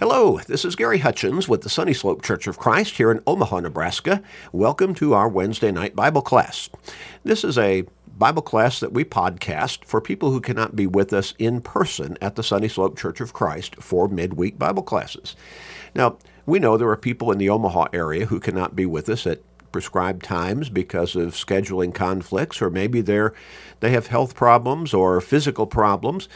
Hello, this is Gary Hutchins with the Sunny Slope Church of Christ here in Omaha, Nebraska. Welcome to our Wednesday night Bible class. This is a Bible class that we podcast for people who cannot be with us in person at the Sunny Slope Church of Christ for midweek Bible classes. Now, we know there are people in the Omaha area who cannot be with us at prescribed times because of scheduling conflicts or maybe they're they have health problems or physical problems.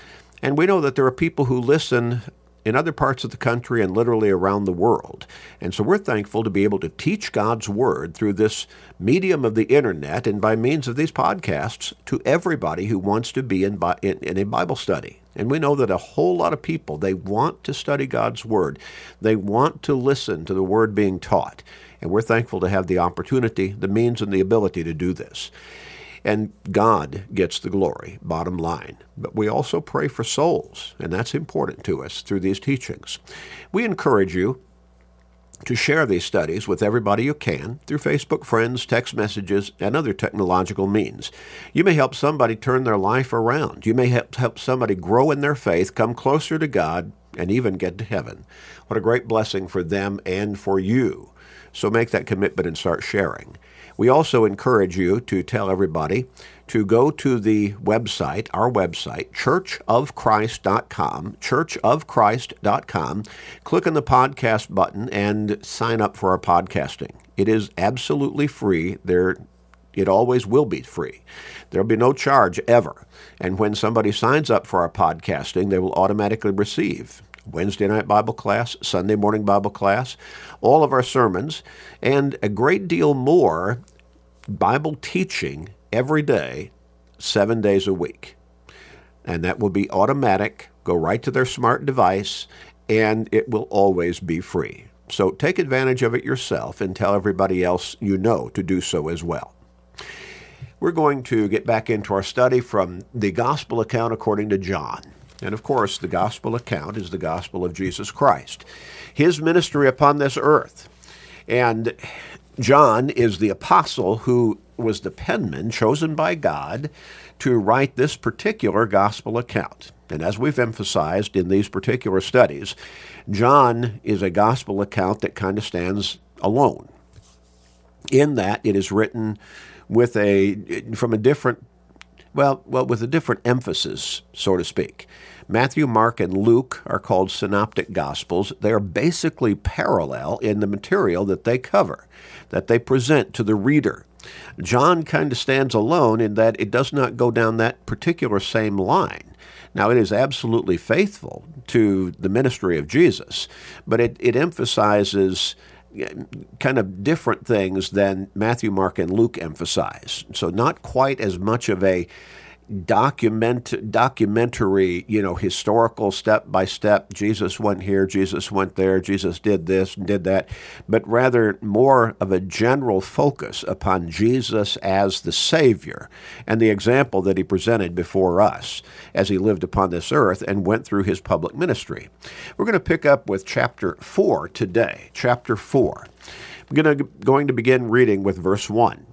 And we know that there are people who listen in other parts of the country and literally around the world. And so we're thankful to be able to teach God's Word through this medium of the internet and by means of these podcasts to everybody who wants to be in, in, in a Bible study. And we know that a whole lot of people, they want to study God's Word. They want to listen to the Word being taught. And we're thankful to have the opportunity, the means, and the ability to do this. And God gets the glory, bottom line. But we also pray for souls, and that's important to us through these teachings. We encourage you to share these studies with everybody you can through Facebook friends, text messages, and other technological means. You may help somebody turn their life around. You may help, help somebody grow in their faith, come closer to God, and even get to heaven. What a great blessing for them and for you. So make that commitment and start sharing. We also encourage you to tell everybody to go to the website, our website, churchofchrist.com, churchofchrist.com, click on the podcast button and sign up for our podcasting. It is absolutely free. There it always will be free. There'll be no charge ever. And when somebody signs up for our podcasting, they will automatically receive Wednesday night Bible class, Sunday morning Bible class, all of our sermons, and a great deal more Bible teaching every day, seven days a week. And that will be automatic, go right to their smart device, and it will always be free. So take advantage of it yourself and tell everybody else you know to do so as well. We're going to get back into our study from the Gospel account according to John. And of course, the gospel account is the gospel of Jesus Christ, his ministry upon this earth. And John is the apostle who was the penman chosen by God to write this particular gospel account. And as we've emphasized in these particular studies, John is a gospel account that kind of stands alone, in that it is written with a from a different well, well, with a different emphasis, so to speak. Matthew, Mark, and Luke are called synoptic gospels. They are basically parallel in the material that they cover, that they present to the reader. John kind of stands alone in that it does not go down that particular same line. Now, it is absolutely faithful to the ministry of Jesus, but it, it emphasizes eh, kind of different things than Matthew, Mark, and Luke emphasize. So, not quite as much of a document documentary, you know, historical step by step. Jesus went here, Jesus went there, Jesus did this and did that, but rather more of a general focus upon Jesus as the Savior and the example that he presented before us as he lived upon this earth and went through his public ministry. We're going to pick up with chapter 4 today. Chapter 4. I'm going to, going to begin reading with verse 1.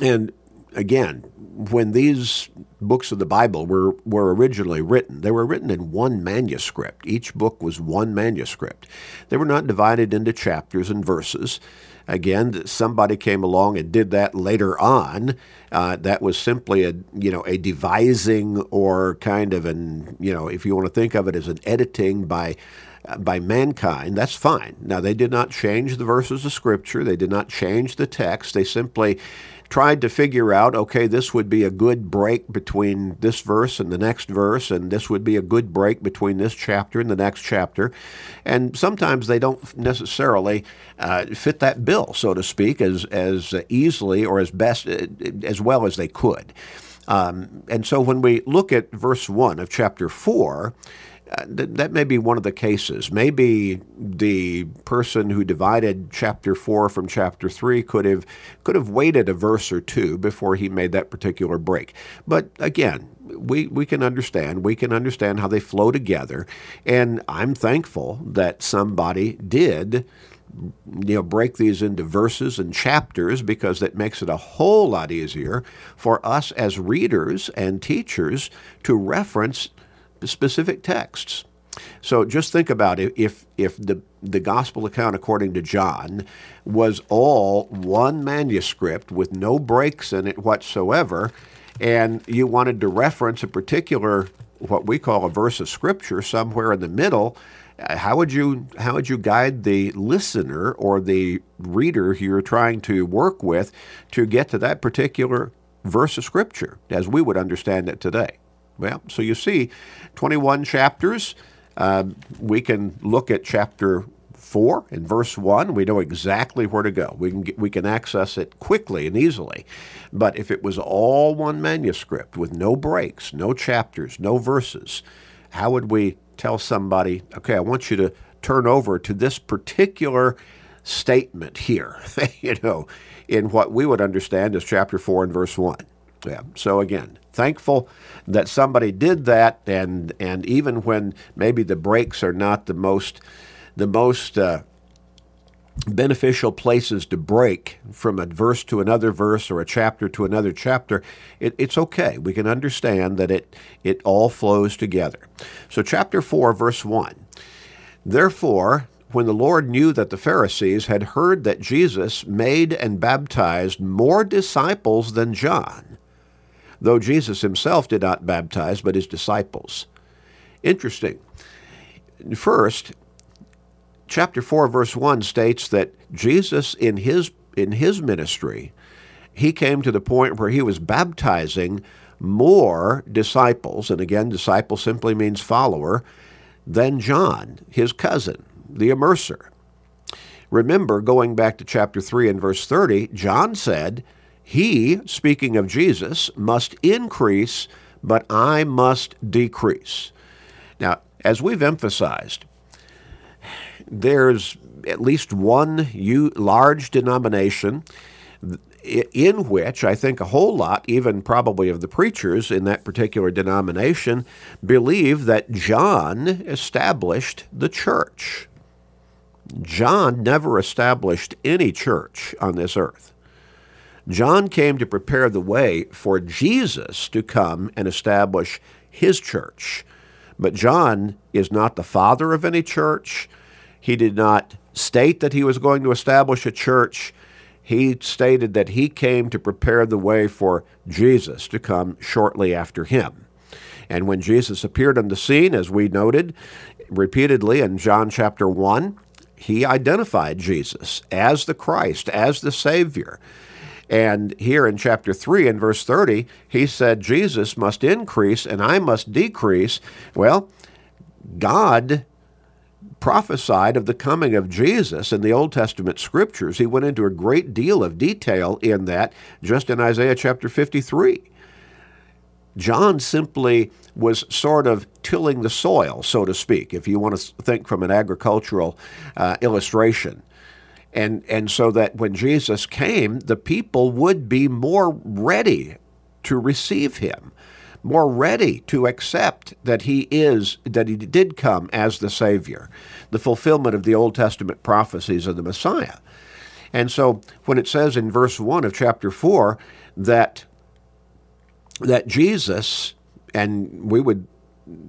And again, when these books of the Bible were, were originally written, they were written in one manuscript. Each book was one manuscript. They were not divided into chapters and verses. Again, somebody came along and did that later on. Uh, that was simply a you know a devising or kind of an you know if you want to think of it as an editing by by mankind, that's fine. Now, they did not change the verses of Scripture, they did not change the text. They simply tried to figure out okay, this would be a good break between this verse and the next verse, and this would be a good break between this chapter and the next chapter. And sometimes they don't necessarily uh, fit that bill, so to speak, as, as easily or as best uh, as well as they could. Um, and so when we look at verse 1 of chapter 4, uh, that may be one of the cases. Maybe the person who divided chapter four from chapter three could have could have waited a verse or two before he made that particular break. But again, we, we can understand. We can understand how they flow together. And I'm thankful that somebody did you know break these into verses and chapters because that makes it a whole lot easier for us as readers and teachers to reference specific texts. So just think about it. If if the the gospel account according to John was all one manuscript with no breaks in it whatsoever, and you wanted to reference a particular what we call a verse of scripture somewhere in the middle, how would you how would you guide the listener or the reader you're trying to work with to get to that particular verse of scripture as we would understand it today? Well, so you see, 21 chapters. Uh, we can look at chapter 4 in verse 1. We know exactly where to go. We can, get, we can access it quickly and easily. But if it was all one manuscript with no breaks, no chapters, no verses, how would we tell somebody, okay, I want you to turn over to this particular statement here, you know, in what we would understand as chapter 4 and verse 1? Yeah. So again, thankful that somebody did that, and and even when maybe the breaks are not the most the most uh, beneficial places to break from a verse to another verse or a chapter to another chapter, it, it's okay. We can understand that it it all flows together. So chapter four, verse one. Therefore, when the Lord knew that the Pharisees had heard that Jesus made and baptized more disciples than John, though Jesus himself did not baptize, but his disciples. Interesting. First, chapter 4, verse 1 states that Jesus, in his, in his ministry, he came to the point where he was baptizing more disciples, and again, disciple simply means follower, than John, his cousin, the immerser. Remember, going back to chapter 3 and verse 30, John said, he, speaking of Jesus, must increase, but I must decrease. Now, as we've emphasized, there's at least one large denomination in which I think a whole lot, even probably of the preachers in that particular denomination, believe that John established the church. John never established any church on this earth. John came to prepare the way for Jesus to come and establish his church. But John is not the father of any church. He did not state that he was going to establish a church. He stated that he came to prepare the way for Jesus to come shortly after him. And when Jesus appeared on the scene, as we noted repeatedly in John chapter 1, he identified Jesus as the Christ, as the Savior. And here in chapter 3 and verse 30, he said, Jesus must increase and I must decrease. Well, God prophesied of the coming of Jesus in the Old Testament scriptures. He went into a great deal of detail in that just in Isaiah chapter 53. John simply was sort of tilling the soil, so to speak, if you want to think from an agricultural uh, illustration and and so that when Jesus came, the people would be more ready to receive him, more ready to accept that he is that he did come as the Savior, the fulfillment of the Old Testament prophecies of the Messiah. And so when it says in verse 1 of chapter 4 that that Jesus and we would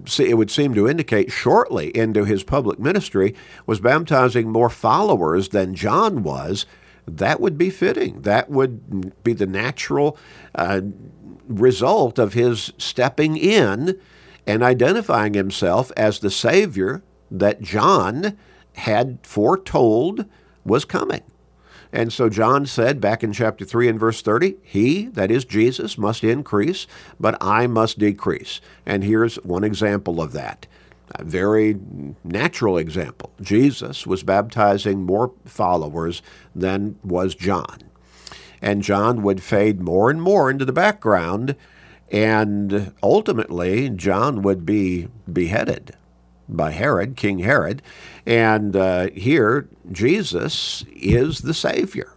see, it would seem to indicate shortly into his public ministry was baptizing more followers than John was, that would be fitting. That would be the natural uh, result of his stepping in and identifying himself as the Savior that John had foretold was coming. And so John said back in chapter 3 and verse 30, He, that is Jesus, must increase, but I must decrease. And here's one example of that. A very natural example. Jesus was baptizing more followers than was John. And John would fade more and more into the background, and ultimately, John would be beheaded by Herod, King Herod. And uh, here, Jesus is the Savior.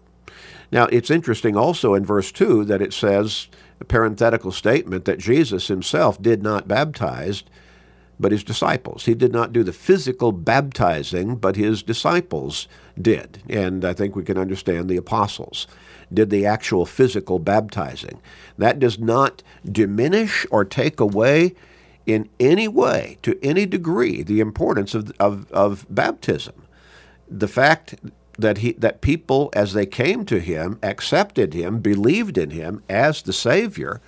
Now, it's interesting also in verse 2 that it says, a parenthetical statement, that Jesus himself did not baptize, but his disciples. He did not do the physical baptizing, but his disciples did. And I think we can understand the apostles did the actual physical baptizing. That does not diminish or take away in any way, to any degree, the importance of, of, of baptism. The fact that he that people as they came to him accepted him believed in him as the savior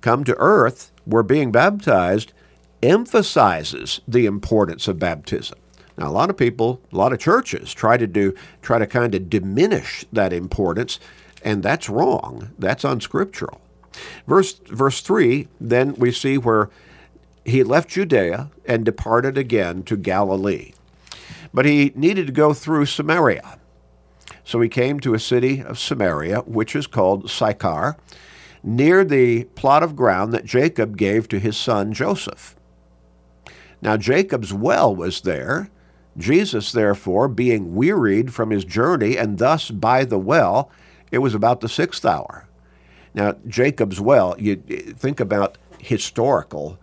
come to earth were being baptized emphasizes the importance of baptism now a lot of people a lot of churches try to do try to kind of diminish that importance and that's wrong that's unscriptural verse verse 3 then we see where he left judea and departed again to galilee but he needed to go through Samaria. So he came to a city of Samaria, which is called Sychar, near the plot of ground that Jacob gave to his son Joseph. Now Jacob's well was there. Jesus, therefore, being wearied from his journey and thus by the well, it was about the sixth hour. Now, Jacob's well, you think about historical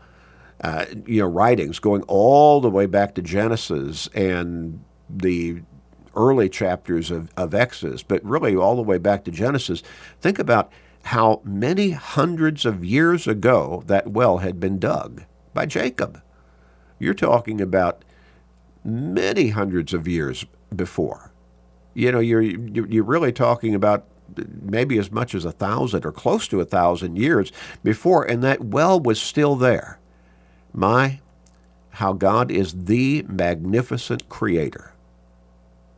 uh, you know, writings going all the way back to Genesis and the early chapters of, of Exodus, but really all the way back to Genesis. Think about how many hundreds of years ago that well had been dug by Jacob. You're talking about many hundreds of years before. You know, you're you're really talking about maybe as much as a thousand or close to a thousand years before, and that well was still there. My, how God is the magnificent creator.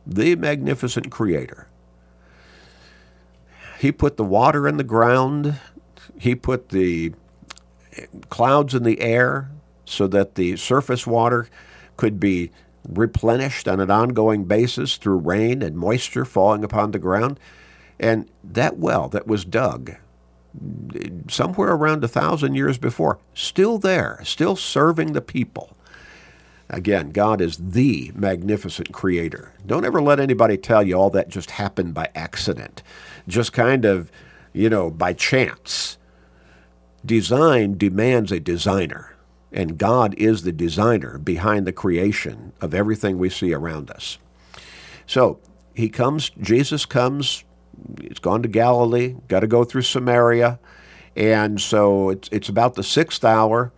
The magnificent creator. He put the water in the ground, He put the clouds in the air so that the surface water could be replenished on an ongoing basis through rain and moisture falling upon the ground. And that well that was dug somewhere around a thousand years before, still there, still serving the people. Again, God is the magnificent creator. Don't ever let anybody tell you all that just happened by accident, just kind of, you know, by chance. Design demands a designer, and God is the designer behind the creation of everything we see around us. So, he comes, Jesus comes He's gone to Galilee, got to go through Samaria. And so it's, it's about the sixth hour.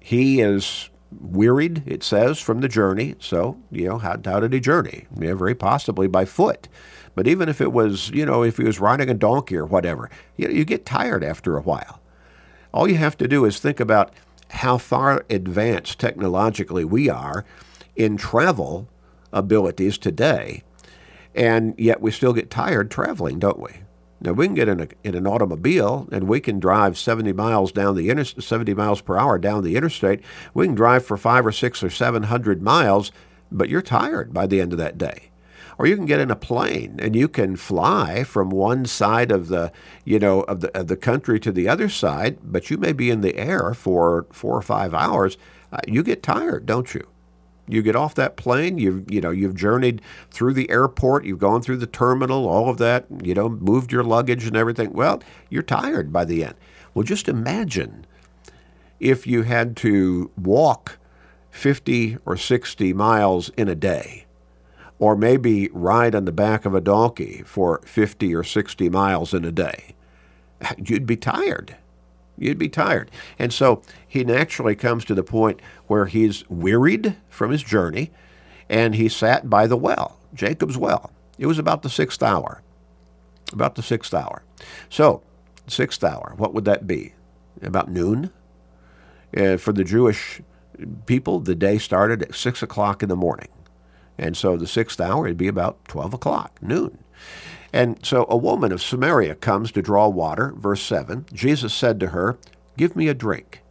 He is wearied, it says, from the journey. So, you know, how, how did he journey? Yeah, very possibly by foot. But even if it was, you know, if he was riding a donkey or whatever, you, know, you get tired after a while. All you have to do is think about how far advanced technologically we are in travel abilities today and yet we still get tired traveling, don't we? Now we can get in, a, in an automobile and we can drive 70 miles down the inter, 70 miles per hour down the interstate. We can drive for five or six or seven hundred miles, but you're tired by the end of that day. Or you can get in a plane and you can fly from one side of the you know of the of the country to the other side, but you may be in the air for four or five hours. Uh, you get tired, don't you? You get off that plane, you've you know, you've journeyed through the airport, you've gone through the terminal, all of that, you know, moved your luggage and everything. Well, you're tired by the end. Well, just imagine if you had to walk 50 or 60 miles in a day, or maybe ride on the back of a donkey for 50 or 60 miles in a day. You'd be tired. You'd be tired. And so he naturally comes to the point where he's wearied from his journey and he sat by the well, Jacob's well. It was about the sixth hour. About the sixth hour. So, sixth hour, what would that be? About noon? Uh, for the Jewish people, the day started at 6 o'clock in the morning. And so the sixth hour, it'd be about 12 o'clock, noon. And so a woman of Samaria comes to draw water. Verse 7 Jesus said to her, Give me a drink.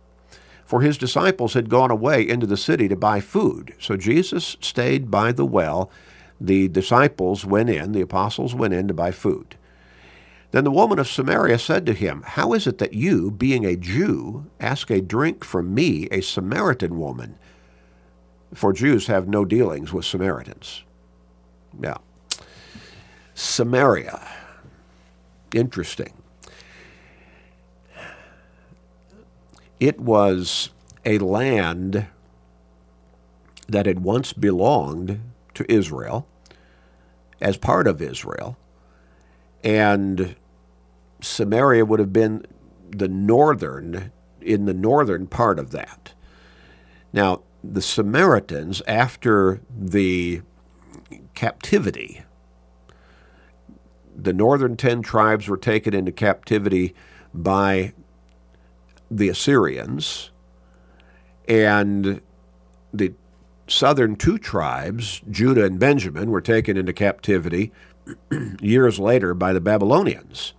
For his disciples had gone away into the city to buy food. So Jesus stayed by the well. The disciples went in, the apostles went in to buy food. Then the woman of Samaria said to him, How is it that you, being a Jew, ask a drink from me, a Samaritan woman? For Jews have no dealings with Samaritans. Yeah. Samaria. Interesting. It was a land that had once belonged to Israel as part of Israel, and Samaria would have been the northern, in the northern part of that. Now, the Samaritans, after the captivity, the northern 10 tribes were taken into captivity by the Assyrians, and the southern two tribes, Judah and Benjamin, were taken into captivity years later by the Babylonians.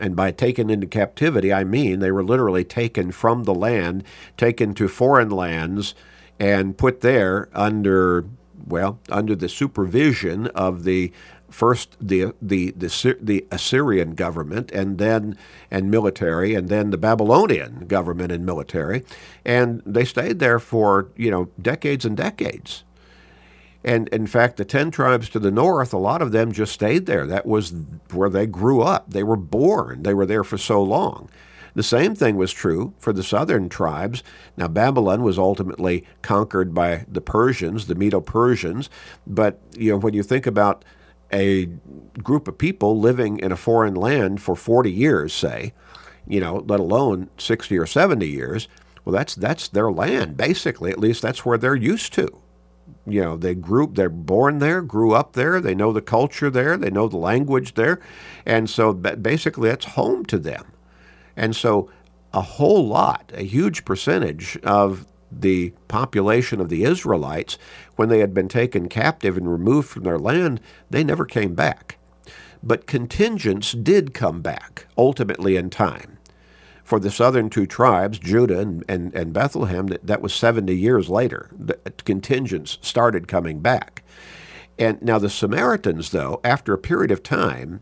And by taken into captivity, I mean they were literally taken from the land, taken to foreign lands, and put there under, well, under the supervision of the first the, the the the Assyrian government and then and military and then the Babylonian government and military. And they stayed there for you know decades and decades and in fact, the 10 tribes to the north, a lot of them just stayed there. That was where they grew up. They were born. They were there for so long. The same thing was true for the southern tribes. Now, Babylon was ultimately conquered by the Persians, the Medo Persians. But you know, when you think about a group of people living in a foreign land for 40 years, say, you know, let alone 60 or 70 years, well, that's that's their land basically. At least that's where they're used to you know they grew they're born there grew up there they know the culture there they know the language there and so basically that's home to them. And so a whole lot a huge percentage of the population of the Israelites when they had been taken captive and removed from their land they never came back. But contingents did come back ultimately in time for the southern two tribes, Judah and, and, and Bethlehem, that, that was 70 years later. The contingents started coming back. And now the Samaritans, though, after a period of time,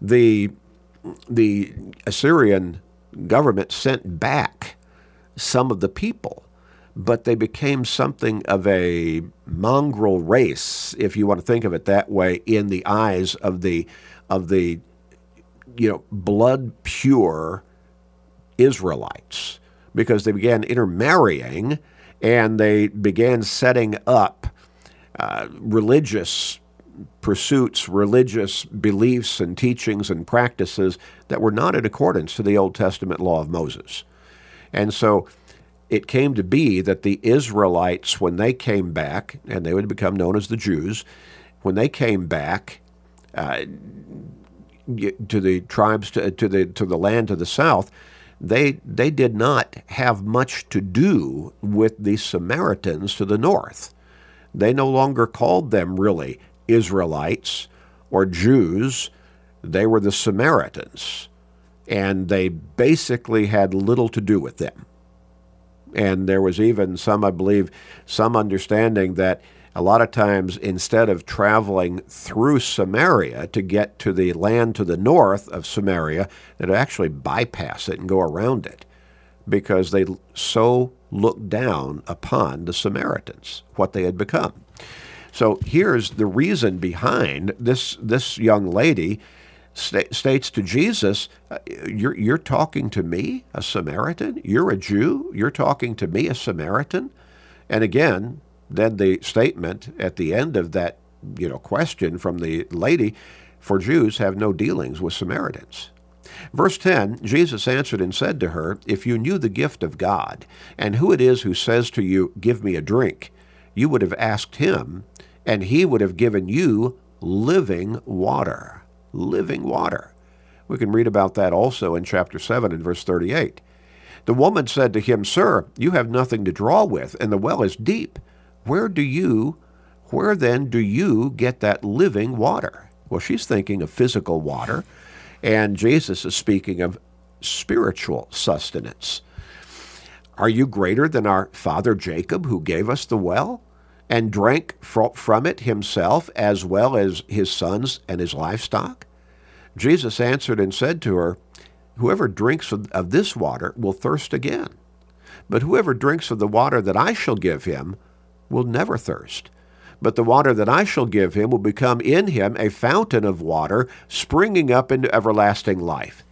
the, the Assyrian government sent back some of the people, but they became something of a mongrel race, if you want to think of it that way, in the eyes of the of the you know blood pure Israelites because they began intermarrying and they began setting up uh, religious pursuits, religious beliefs and teachings and practices that were not in accordance to the Old Testament law of Moses. And so it came to be that the Israelites, when they came back, and they would become known as the Jews, when they came back uh, to the tribes, to, to, the, to the land to the south, they, they did not have much to do with the Samaritans to the north. They no longer called them really Israelites or Jews. They were the Samaritans. And they basically had little to do with them. And there was even some, I believe, some understanding that a lot of times instead of traveling through Samaria to get to the land to the north of Samaria, they'd actually bypass it and go around it because they so looked down upon the Samaritans, what they had become. So here's the reason behind this this young lady st- states to Jesus, uh, you're, you're talking to me, a Samaritan? You're a Jew? You're talking to me, a Samaritan? And again, then the statement at the end of that you know question from the lady for Jews have no dealings with Samaritans. Verse 10 Jesus answered and said to her, If you knew the gift of God, and who it is who says to you, Give me a drink, you would have asked him, and he would have given you living water. Living water. We can read about that also in chapter 7 and verse 38. The woman said to him, Sir, you have nothing to draw with, and the well is deep. Where do you, where then do you get that living water? Well, she's thinking of physical water, and Jesus is speaking of spiritual sustenance. Are you greater than our father Jacob, who gave us the well and drank from it himself as well as his sons and his livestock? Jesus answered and said to her, Whoever drinks of this water will thirst again. But whoever drinks of the water that I shall give him will never thirst. But the water that I shall give him will become in him a fountain of water springing up into everlasting life.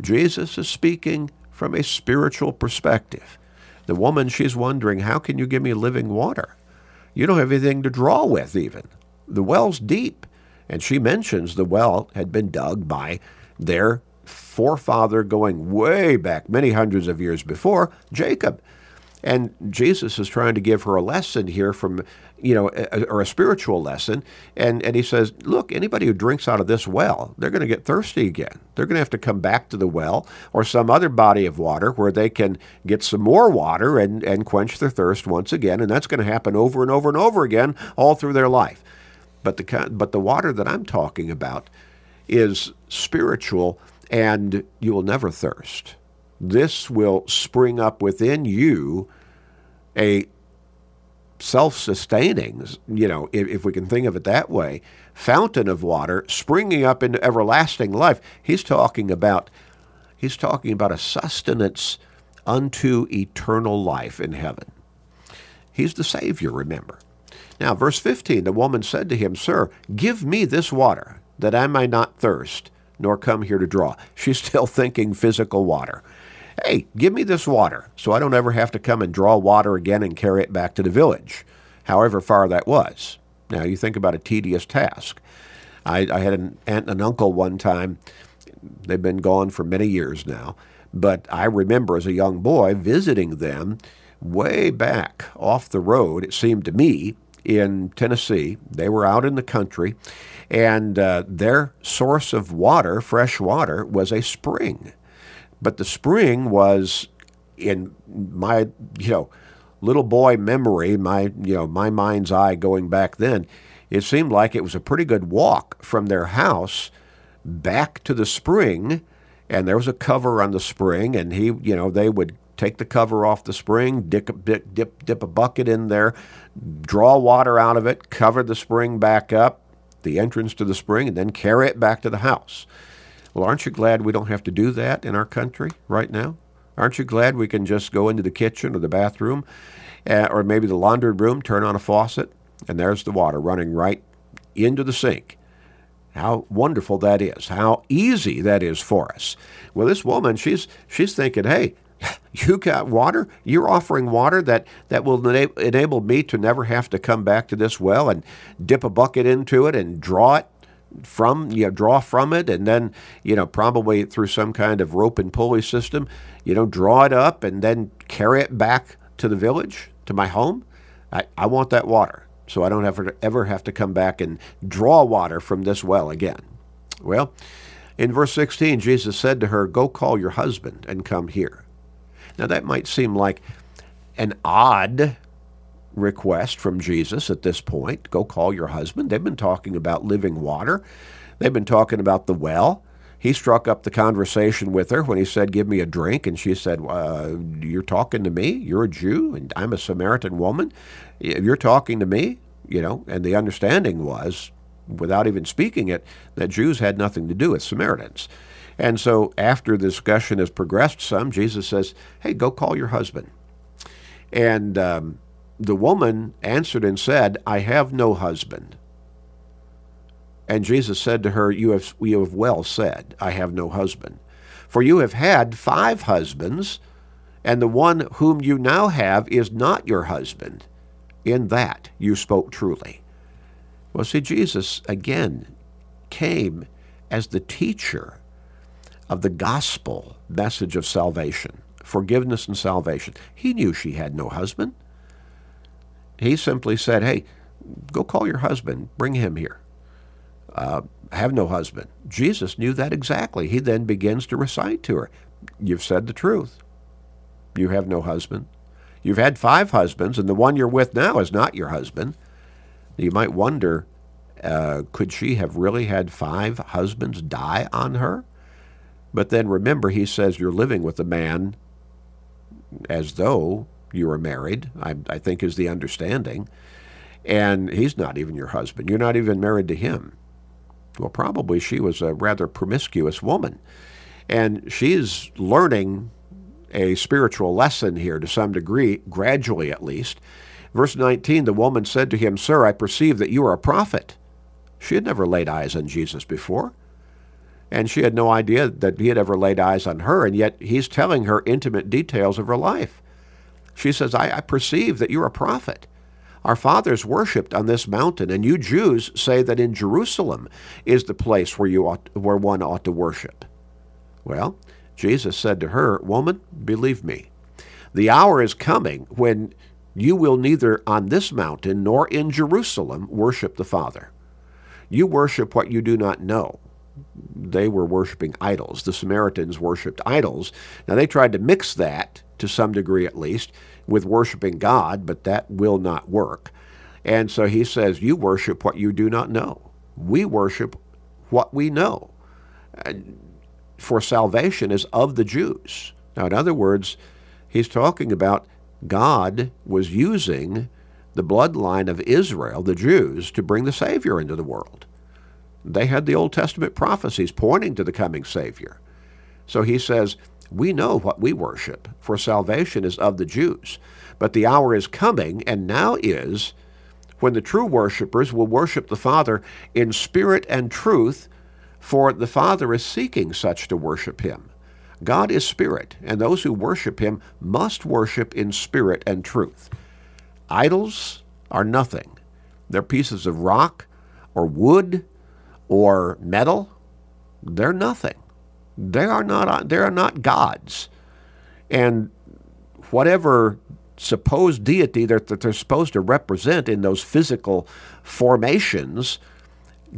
Jesus is speaking from a spiritual perspective. The woman, she's wondering, how can you give me living water? You don't have anything to draw with, even. The well's deep. And she mentions the well had been dug by their forefather going way back, many hundreds of years before, Jacob. And Jesus is trying to give her a lesson here from, you know, a, or a spiritual lesson. And, and he says, look, anybody who drinks out of this well, they're going to get thirsty again. They're going to have to come back to the well or some other body of water where they can get some more water and, and quench their thirst once again. And that's going to happen over and over and over again all through their life. But the, but the water that I'm talking about is spiritual and you will never thirst. This will spring up within you a self sustaining, you know, if, if, we can think of it that way, fountain of water springing up into everlasting life. He's talking about he's talking about a sustenance unto eternal life in heaven. He's the Savior, remember. Now, verse 15 the woman said to him, Sir, give me this water, that I may not thirst, nor come here to draw. She's still thinking physical water. Hey, give me this water so I don't ever have to come and draw water again and carry it back to the village, however far that was. Now, you think about a tedious task. I, I had an aunt and an uncle one time. They've been gone for many years now. But I remember as a young boy visiting them way back off the road, it seemed to me, in Tennessee. They were out in the country, and uh, their source of water, fresh water, was a spring. But the spring was in my, you know, little boy memory, my, you know, my mind's eye going back then, it seemed like it was a pretty good walk from their house back to the spring, and there was a cover on the spring, and he, you know, they would take the cover off the spring, dip, dip, dip, dip a bucket in there, draw water out of it, cover the spring back up, the entrance to the spring, and then carry it back to the house. Well, aren't you glad we don't have to do that in our country right now? Aren't you glad we can just go into the kitchen or the bathroom uh, or maybe the laundry room, turn on a faucet, and there's the water running right into the sink? How wonderful that is. How easy that is for us. Well, this woman, she's she's thinking, "Hey, you got water? You're offering water that, that will enable me to never have to come back to this well and dip a bucket into it and draw it from you know, draw from it and then you know probably through some kind of rope and pulley system you know draw it up and then carry it back to the village to my home. I, I want that water. So i don't ever ever have to come back and draw water from this well again. Well in verse 16 jesus said to her go call your husband and come here. Now that might seem like an odd request from Jesus at this point go call your husband. They've been talking about living water, they've been talking about the well. He struck up the conversation with her when he said, Give me a drink. And she said, uh, You're talking to me? You're a Jew, and I'm a Samaritan woman. You're talking to me? You know, and the understanding was, without even speaking it, that Jews had nothing to do with Samaritans. And so after the discussion has progressed some, Jesus says, Hey, go call your husband. And um, the woman answered and said, I have no husband. And Jesus said to her, you have, you have well said, I have no husband. For you have had five husbands, and the one whom you now have is not your husband. In that you spoke truly. Well, see, Jesus again came as the teacher of the gospel message of salvation, forgiveness and salvation. He knew she had no husband. He simply said, Hey, go call your husband, bring him here. Uh, have no husband. Jesus knew that exactly. He then begins to recite to her, You've said the truth. You have no husband. You've had five husbands, and the one you're with now is not your husband. You might wonder uh, could she have really had five husbands die on her? But then remember, he says you're living with a man as though you were married, I, I think is the understanding. And he's not even your husband. You're not even married to him. Well, probably she was a rather promiscuous woman. And she's learning a spiritual lesson here to some degree, gradually at least. Verse 19 The woman said to him, Sir, I perceive that you are a prophet. She had never laid eyes on Jesus before. And she had no idea that he had ever laid eyes on her, and yet he's telling her intimate details of her life. She says, I, I perceive that you're a prophet. Our fathers worshipped on this mountain, and you Jews say that in Jerusalem is the place where, you ought, where one ought to worship. Well, Jesus said to her, Woman, believe me, The hour is coming when you will neither on this mountain nor in Jerusalem worship the Father. You worship what you do not know. They were worshiping idols. The Samaritans worshiped idols. Now, they tried to mix that, to some degree at least, with worshiping God, but that will not work. And so he says, You worship what you do not know. We worship what we know. For salvation is of the Jews. Now, in other words, he's talking about God was using the bloodline of Israel, the Jews, to bring the Savior into the world. They had the Old Testament prophecies pointing to the coming Savior. So he says, We know what we worship, for salvation is of the Jews. But the hour is coming, and now is, when the true worshippers will worship the Father in spirit and truth, for the Father is seeking such to worship him. God is spirit, and those who worship him must worship in spirit and truth. Idols are nothing. They're pieces of rock or wood or metal. They're nothing. They are not, uh, they are not gods. And whatever supposed deity that, that they're supposed to represent in those physical formations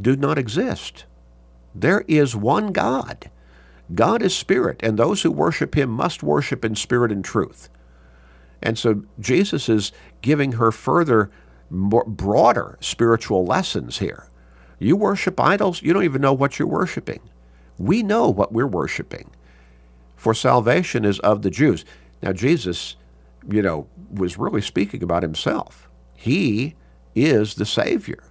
do not exist. There is one God. God is spirit, and those who worship him must worship in spirit and truth. And so Jesus is giving her further, more, broader spiritual lessons here. You worship idols, you don't even know what you're worshiping. We know what we're worshiping. For salvation is of the Jews. Now, Jesus, you know, was really speaking about himself. He is the Savior,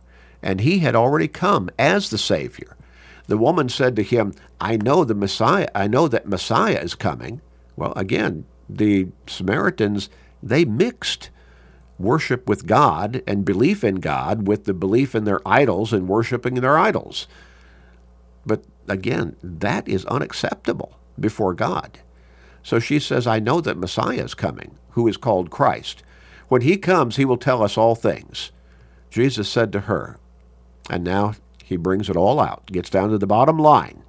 and he had already come as the Savior. The woman said to him, I know the Messiah, I know that Messiah is coming. Well, again, the Samaritans, they mixed worship with God and belief in God with the belief in their idols and worshiping their idols. But again, that is unacceptable before God. So she says, I know that Messiah is coming, who is called Christ. When he comes, he will tell us all things. Jesus said to her, and now he brings it all out, gets down to the bottom line.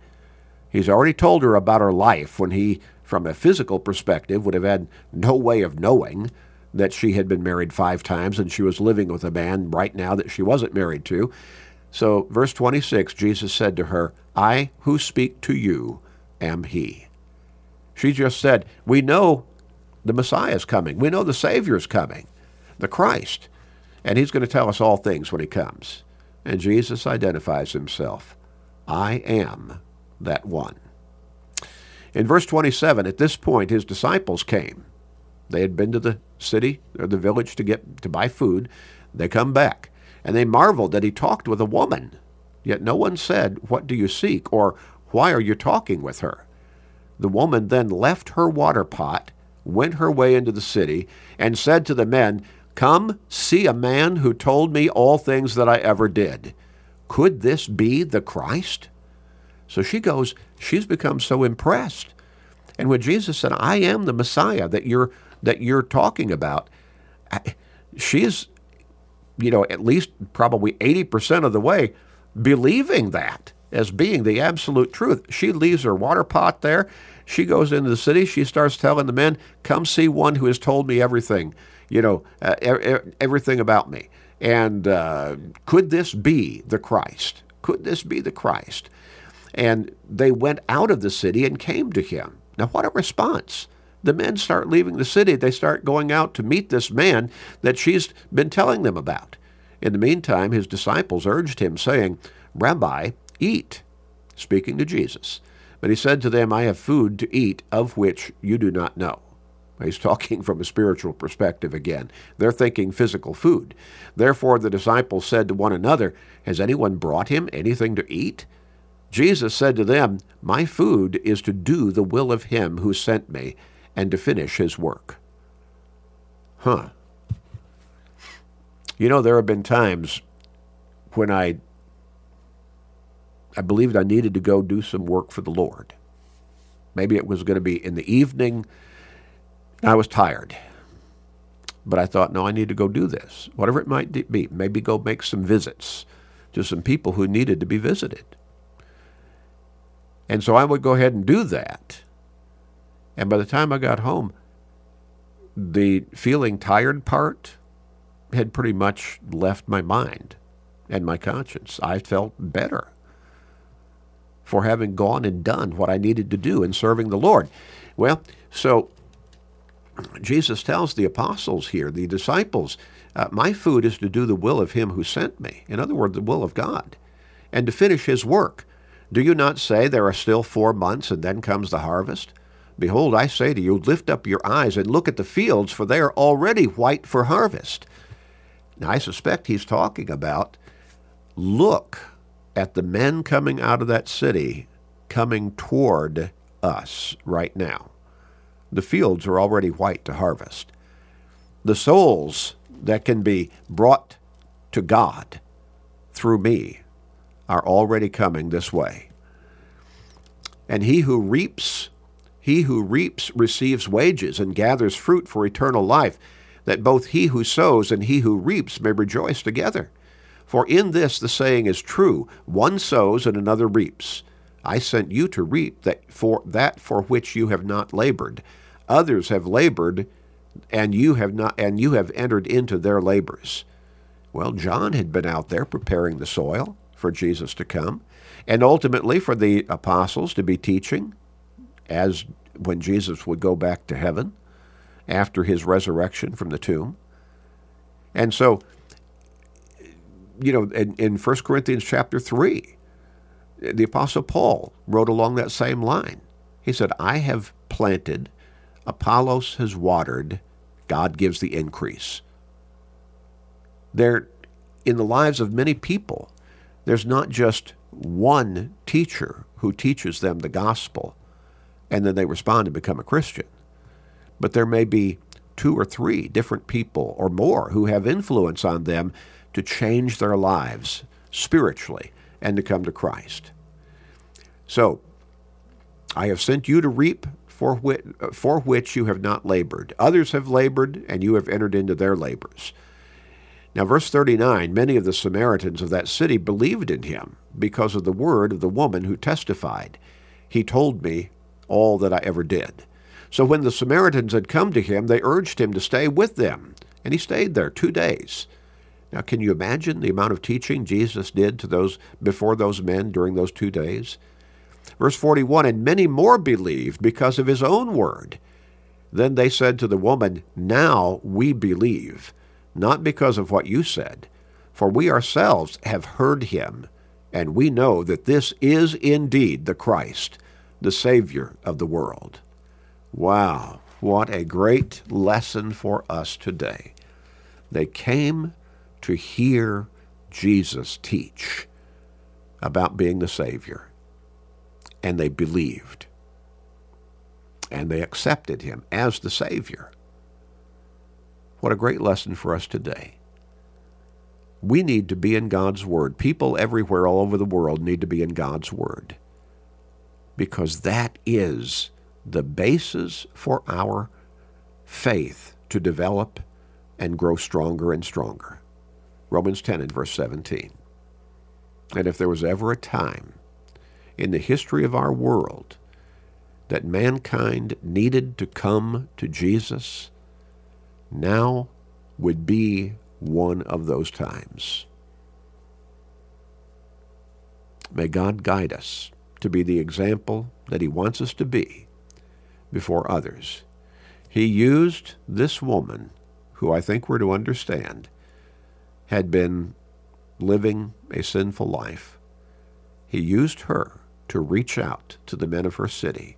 He's already told her about her life when he, from a physical perspective, would have had no way of knowing that she had been married five times and she was living with a man right now that she wasn't married to. So, verse 26, Jesus said to her, I who speak to you am he. She just said, We know the Messiah is coming. We know the Savior is coming, the Christ. And he's going to tell us all things when he comes. And Jesus identifies himself I am that one. In verse 27, at this point, his disciples came. They had been to the city or the village to get to buy food. They come back, and they marveled that he talked with a woman. Yet no one said, What do you seek? or Why are you talking with her? The woman then left her water pot, went her way into the city, and said to the men, Come, see a man who told me all things that I ever did. Could this be the Christ? So she goes, she's become so impressed. And when Jesus said, I am the Messiah that you're, that you're talking about, she's, you know, at least probably 80% of the way believing that as being the absolute truth. She leaves her water pot there. She goes into the city. She starts telling the men, Come see one who has told me everything you know, uh, everything about me. And uh, could this be the Christ? Could this be the Christ? And they went out of the city and came to him. Now, what a response! The men start leaving the city. They start going out to meet this man that she's been telling them about. In the meantime, his disciples urged him, saying, Rabbi, eat, speaking to Jesus. But he said to them, I have food to eat of which you do not know. He's talking from a spiritual perspective again. They're thinking physical food. Therefore, the disciples said to one another, Has anyone brought him anything to eat? Jesus said to them, My food is to do the will of him who sent me and to finish his work. Huh. You know, there have been times when I I believed I needed to go do some work for the Lord. Maybe it was going to be in the evening I was tired. But I thought, no, I need to go do this, whatever it might be. Maybe go make some visits to some people who needed to be visited. And so I would go ahead and do that. And by the time I got home, the feeling tired part had pretty much left my mind and my conscience. I felt better for having gone and done what I needed to do in serving the Lord. Well, so Jesus tells the apostles here, the disciples, uh, my food is to do the will of him who sent me. In other words, the will of God, and to finish his work. Do you not say there are still four months and then comes the harvest? Behold, I say to you, lift up your eyes and look at the fields, for they are already white for harvest. Now, I suspect he's talking about look at the men coming out of that city coming toward us right now. The fields are already white to harvest. The souls that can be brought to God through me are already coming this way. And he who reaps, he who reaps receives wages and gathers fruit for eternal life, that both he who sows and he who reaps may rejoice together. For in this the saying is true, one sows and another reaps. I sent you to reap that for that for which you have not labored. Others have labored and you have not and you have entered into their labors. Well, John had been out there preparing the soil for Jesus to come, and ultimately for the apostles to be teaching as when Jesus would go back to heaven after his resurrection from the tomb. And so, you know, in, in 1 Corinthians chapter 3, the Apostle Paul wrote along that same line. He said, I have planted, Apollos has watered, God gives the increase. There, in the lives of many people, there's not just one teacher who teaches them the gospel and then they respond and become a Christian, but there may be two or three different people or more who have influence on them to change their lives spiritually and to come to Christ. So, I have sent you to reap for which, for which you have not labored. Others have labored, and you have entered into their labors. Now, verse 39 many of the Samaritans of that city believed in him because of the word of the woman who testified, He told me all that I ever did. So when the Samaritans had come to him, they urged him to stay with them, and he stayed there two days. Now, can you imagine the amount of teaching Jesus did to those before those men during those two days? Verse 41 And many more believed because of his own word. Then they said to the woman, Now we believe not because of what you said, for we ourselves have heard him, and we know that this is indeed the Christ, the Savior of the world. Wow, what a great lesson for us today. They came to hear Jesus teach about being the Savior, and they believed, and they accepted him as the Savior. What a great lesson for us today. We need to be in God's Word. People everywhere, all over the world, need to be in God's Word because that is the basis for our faith to develop and grow stronger and stronger. Romans 10 and verse 17. And if there was ever a time in the history of our world that mankind needed to come to Jesus now would be one of those times. May God guide us to be the example that He wants us to be before others. He used this woman, who I think we're to understand had been living a sinful life. He used her to reach out to the men of her city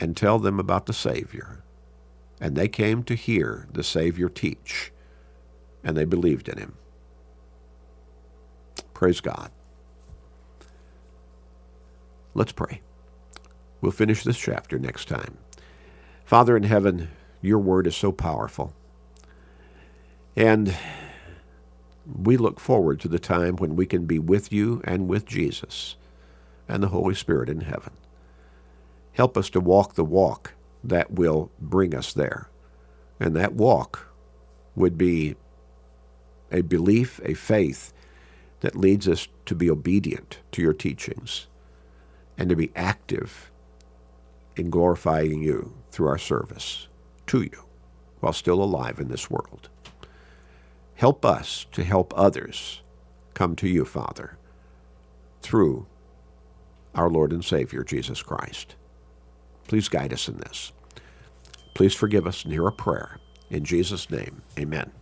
and tell them about the Savior and they came to hear the Savior teach, and they believed in him. Praise God. Let's pray. We'll finish this chapter next time. Father in heaven, your word is so powerful. And we look forward to the time when we can be with you and with Jesus and the Holy Spirit in heaven. Help us to walk the walk that will bring us there. And that walk would be a belief, a faith that leads us to be obedient to your teachings and to be active in glorifying you through our service. to you while still alive in this world. Help us to help others come to you, Father, through our Lord and Savior, Jesus Christ. Please guide us in this. Please forgive us and hear a prayer. In Jesus' name, amen.